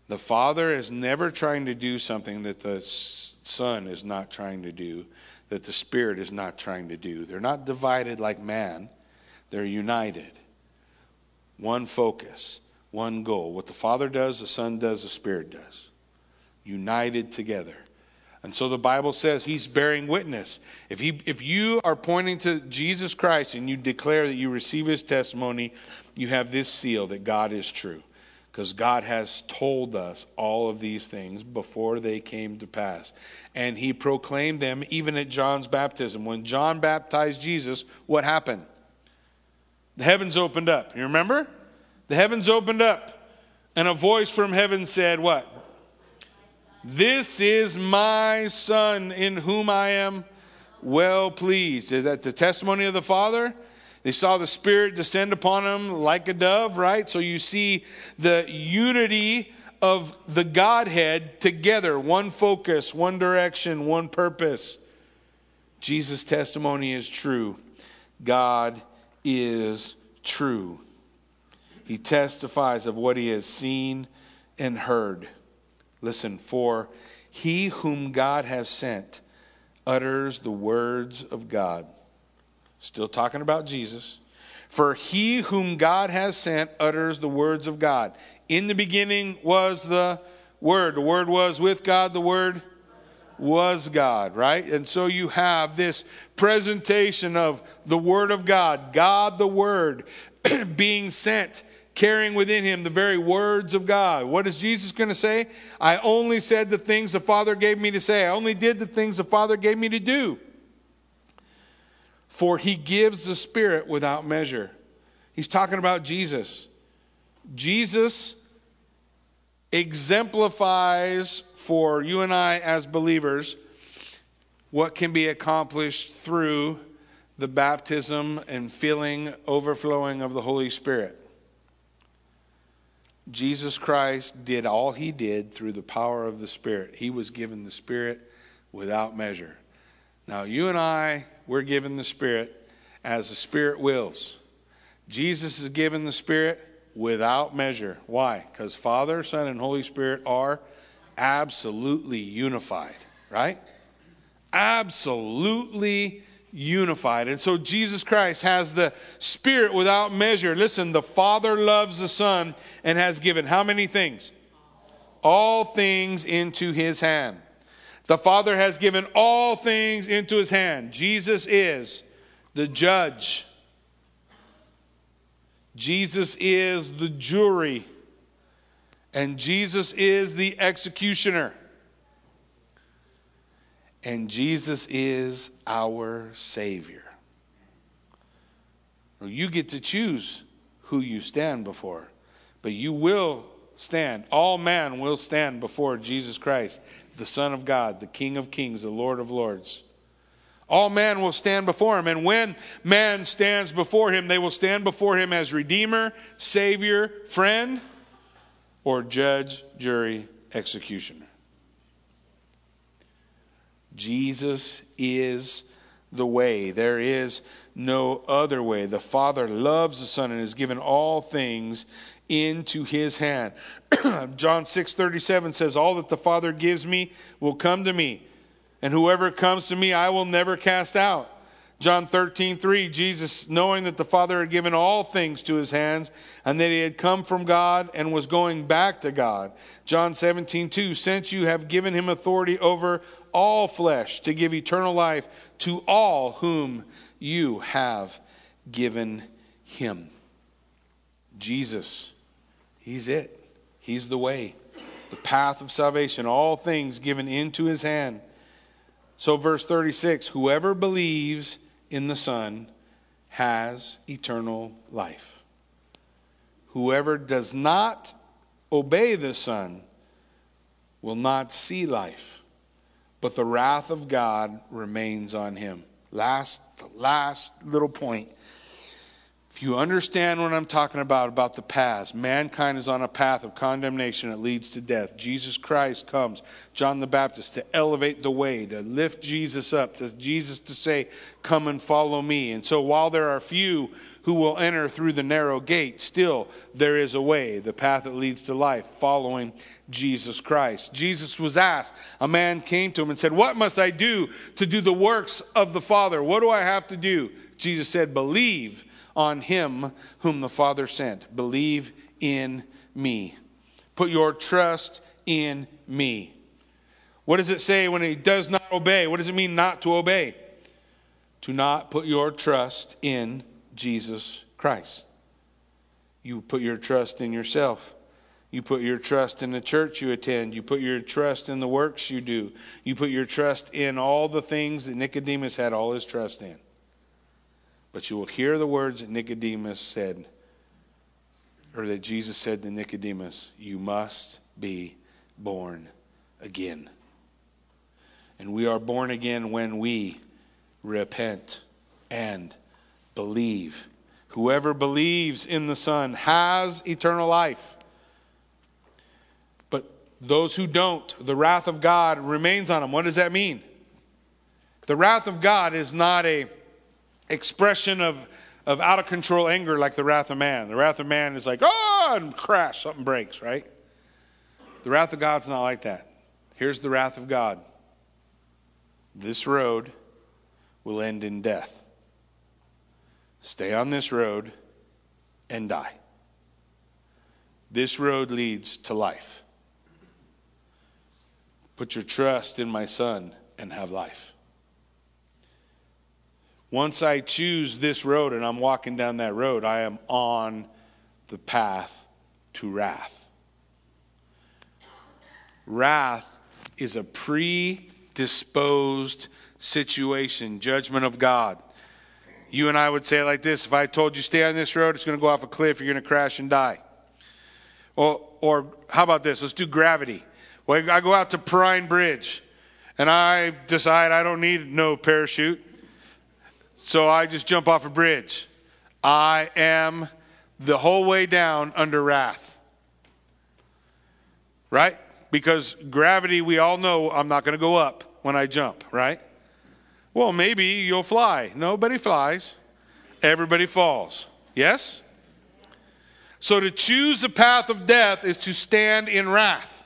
The Father is never trying to do something that the Son is not trying to do, that the Spirit is not trying to do. They're not divided like man, they're united. One focus, one goal. What the Father does, the Son does, the Spirit does. United together. And so the Bible says he's bearing witness. If, he, if you are pointing to Jesus Christ and you declare that you receive his testimony, you have this seal that God is true. Because God has told us all of these things before they came to pass. And he proclaimed them even at John's baptism. When John baptized Jesus, what happened? The heavens opened up. You remember? The heavens opened up. And a voice from heaven said, What? This is my son in whom I am well pleased. Is that the testimony of the Father? They saw the Spirit descend upon him like a dove, right? So you see the unity of the Godhead together, one focus, one direction, one purpose. Jesus' testimony is true. God is true. He testifies of what he has seen and heard. Listen, for he whom God has sent utters the words of God. Still talking about Jesus. For he whom God has sent utters the words of God. In the beginning was the Word. The Word was with God. The Word was God, right? And so you have this presentation of the Word of God, God the Word, being sent carrying within him the very words of God. What is Jesus going to say? I only said the things the Father gave me to say, I only did the things the Father gave me to do. For he gives the Spirit without measure. He's talking about Jesus. Jesus exemplifies for you and I as believers what can be accomplished through the baptism and filling, overflowing of the Holy Spirit. Jesus Christ did all he did through the power of the Spirit. He was given the Spirit without measure. Now, you and I, we're given the Spirit as the Spirit wills. Jesus is given the Spirit without measure. Why? Because Father, Son, and Holy Spirit are absolutely unified, right? Absolutely unified. And so Jesus Christ has the Spirit without measure. Listen, the Father loves the Son and has given how many things? All things into his hand. The Father has given all things into his hand. Jesus is the judge. Jesus is the jury. And Jesus is the executioner and Jesus is our Savior. You get to choose who you stand before, but you will stand. All man will stand before Jesus Christ, the Son of God, the King of Kings, the Lord of Lords. All man will stand before him. And when man stands before him, they will stand before him as Redeemer, Savior, friend, or judge, jury, executioner. Jesus is the way. There is no other way. The Father loves the Son and has given all things into his hand. John 6:37 says all that the Father gives me will come to me and whoever comes to me I will never cast out. John 13, 3, Jesus, knowing that the Father had given all things to his hands and that he had come from God and was going back to God. John 17, 2, since you have given him authority over all flesh to give eternal life to all whom you have given him. Jesus, he's it. He's the way, the path of salvation, all things given into his hand. So, verse 36 whoever believes in the Son has eternal life. Whoever does not obey the Son will not see life, but the wrath of God remains on him. Last, last little point. You understand what I'm talking about, about the past, mankind is on a path of condemnation that leads to death. Jesus Christ comes, John the Baptist, to elevate the way, to lift Jesus up, to Jesus to say, Come and follow me. And so while there are few who will enter through the narrow gate, still there is a way, the path that leads to life, following Jesus Christ. Jesus was asked, a man came to him and said, What must I do to do the works of the Father? What do I have to do? Jesus said, Believe on him whom the Father sent. Believe in me. Put your trust in me. What does it say when he does not obey? What does it mean not to obey? To not put your trust in Jesus Christ. You put your trust in yourself. You put your trust in the church you attend. You put your trust in the works you do. You put your trust in all the things that Nicodemus had all his trust in. But you will hear the words that Nicodemus said, or that Jesus said to Nicodemus, You must be born again. And we are born again when we repent and believe. Whoever believes in the Son has eternal life. But those who don't, the wrath of God remains on them. What does that mean? The wrath of God is not a expression of, of out of control anger like the wrath of man. The wrath of man is like, oh, and crash, something breaks, right? The wrath of God's not like that. Here's the wrath of God this road will end in death. Stay on this road and die. This road leads to life. Put your trust in my son and have life. Once I choose this road and I'm walking down that road, I am on the path to wrath. Wrath is a predisposed situation, judgment of God. You and I would say it like this if I told you stay on this road, it's going to go off a cliff, you're going to crash and die. Or, or how about this? Let's do gravity. Well, I go out to Perrine Bridge and I decide I don't need no parachute. So I just jump off a bridge. I am the whole way down under wrath. Right? Because gravity, we all know I'm not going to go up when I jump, right? Well, maybe you'll fly. Nobody flies, everybody falls. Yes? So to choose the path of death is to stand in wrath.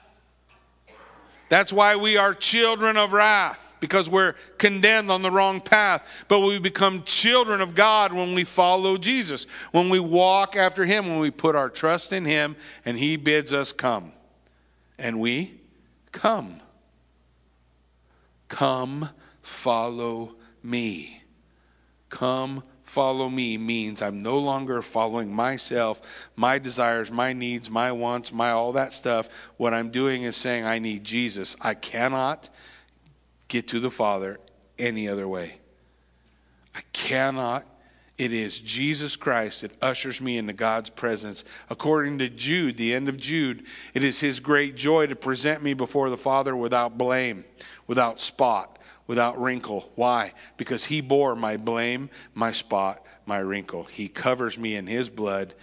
That's why we are children of wrath because we're condemned on the wrong path. But we become children of God when we follow Jesus, when we walk after Him, when we put our trust in Him, and He bids us come. And we come. Come, follow me. Come, follow me means I'm no longer following myself, my desires, my needs, my wants, my all that stuff. What I'm doing is saying, I need Jesus. I cannot get to the Father any other way. I cannot. It is Jesus Christ that ushers me into God's presence. According to Jude, the end of Jude, it is his great joy to present me before the Father without blame, without spot, without wrinkle. Why? Because he bore my blame, my spot, my wrinkle. He covers me in his blood.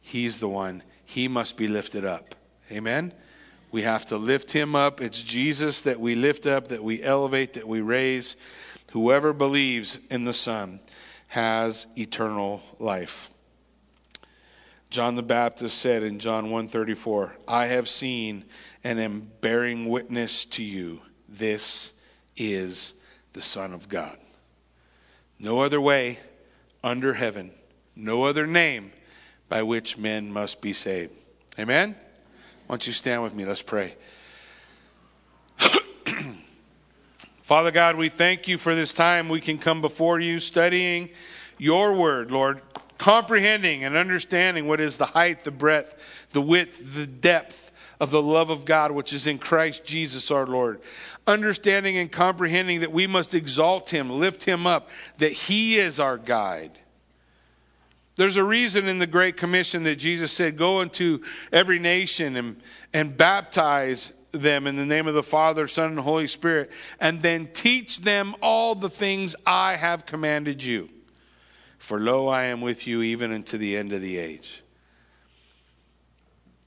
He's the one. He must be lifted up. Amen? We have to lift him up. It's Jesus that we lift up, that we elevate, that we raise. Whoever believes in the Son has eternal life. John the Baptist said in John 1:34, "I have seen and am bearing witness to you. This is the Son of God." No other way under heaven, no other name by which men must be saved. Amen. Why don't you stand with me? Let's pray. Father God, we thank you for this time we can come before you studying your word, Lord, comprehending and understanding what is the height, the breadth, the width, the depth of the love of God which is in Christ Jesus our Lord. Understanding and comprehending that we must exalt him, lift him up, that he is our guide there's a reason in the Great Commission that Jesus said, Go into every nation and, and baptize them in the name of the Father, Son, and Holy Spirit, and then teach them all the things I have commanded you. For lo, I am with you even unto the end of the age.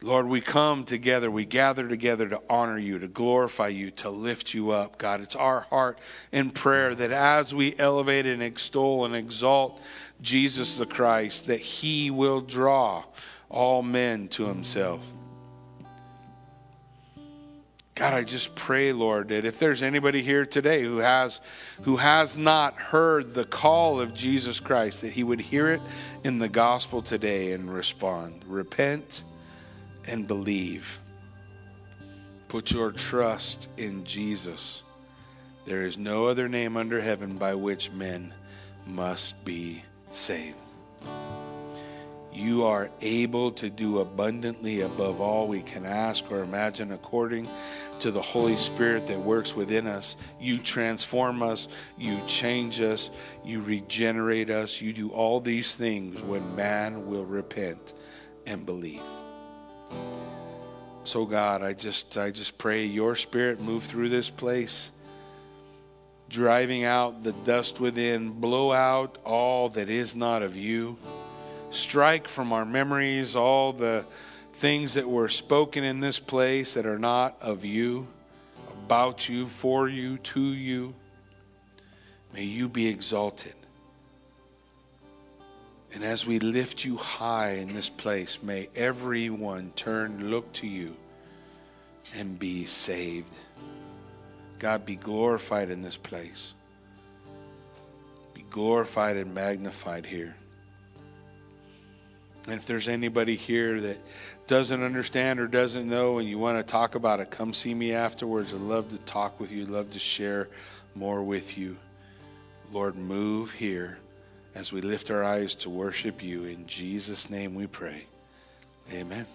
Lord, we come together, we gather together to honor you, to glorify you, to lift you up. God, it's our heart and prayer that as we elevate and extol and exalt Jesus the Christ, that he will draw all men to himself. God, I just pray, Lord, that if there's anybody here today who has who has not heard the call of Jesus Christ, that he would hear it in the gospel today and respond. Repent and believe. Put your trust in Jesus. There is no other name under heaven by which men must be saved. You are able to do abundantly above all we can ask or imagine according to the Holy Spirit that works within us. You transform us, you change us, you regenerate us. You do all these things when man will repent and believe. So God, I just I just pray your spirit move through this place, driving out the dust within, blow out all that is not of you. Strike from our memories all the things that were spoken in this place that are not of you, about you, for you, to you. May you be exalted. And as we lift you high in this place, may everyone turn, look to you, and be saved. God, be glorified in this place. Be glorified and magnified here. And if there's anybody here that doesn't understand or doesn't know and you want to talk about it, come see me afterwards. I'd love to talk with you, I'd love to share more with you. Lord, move here as we lift our eyes to worship you. In Jesus' name we pray. Amen.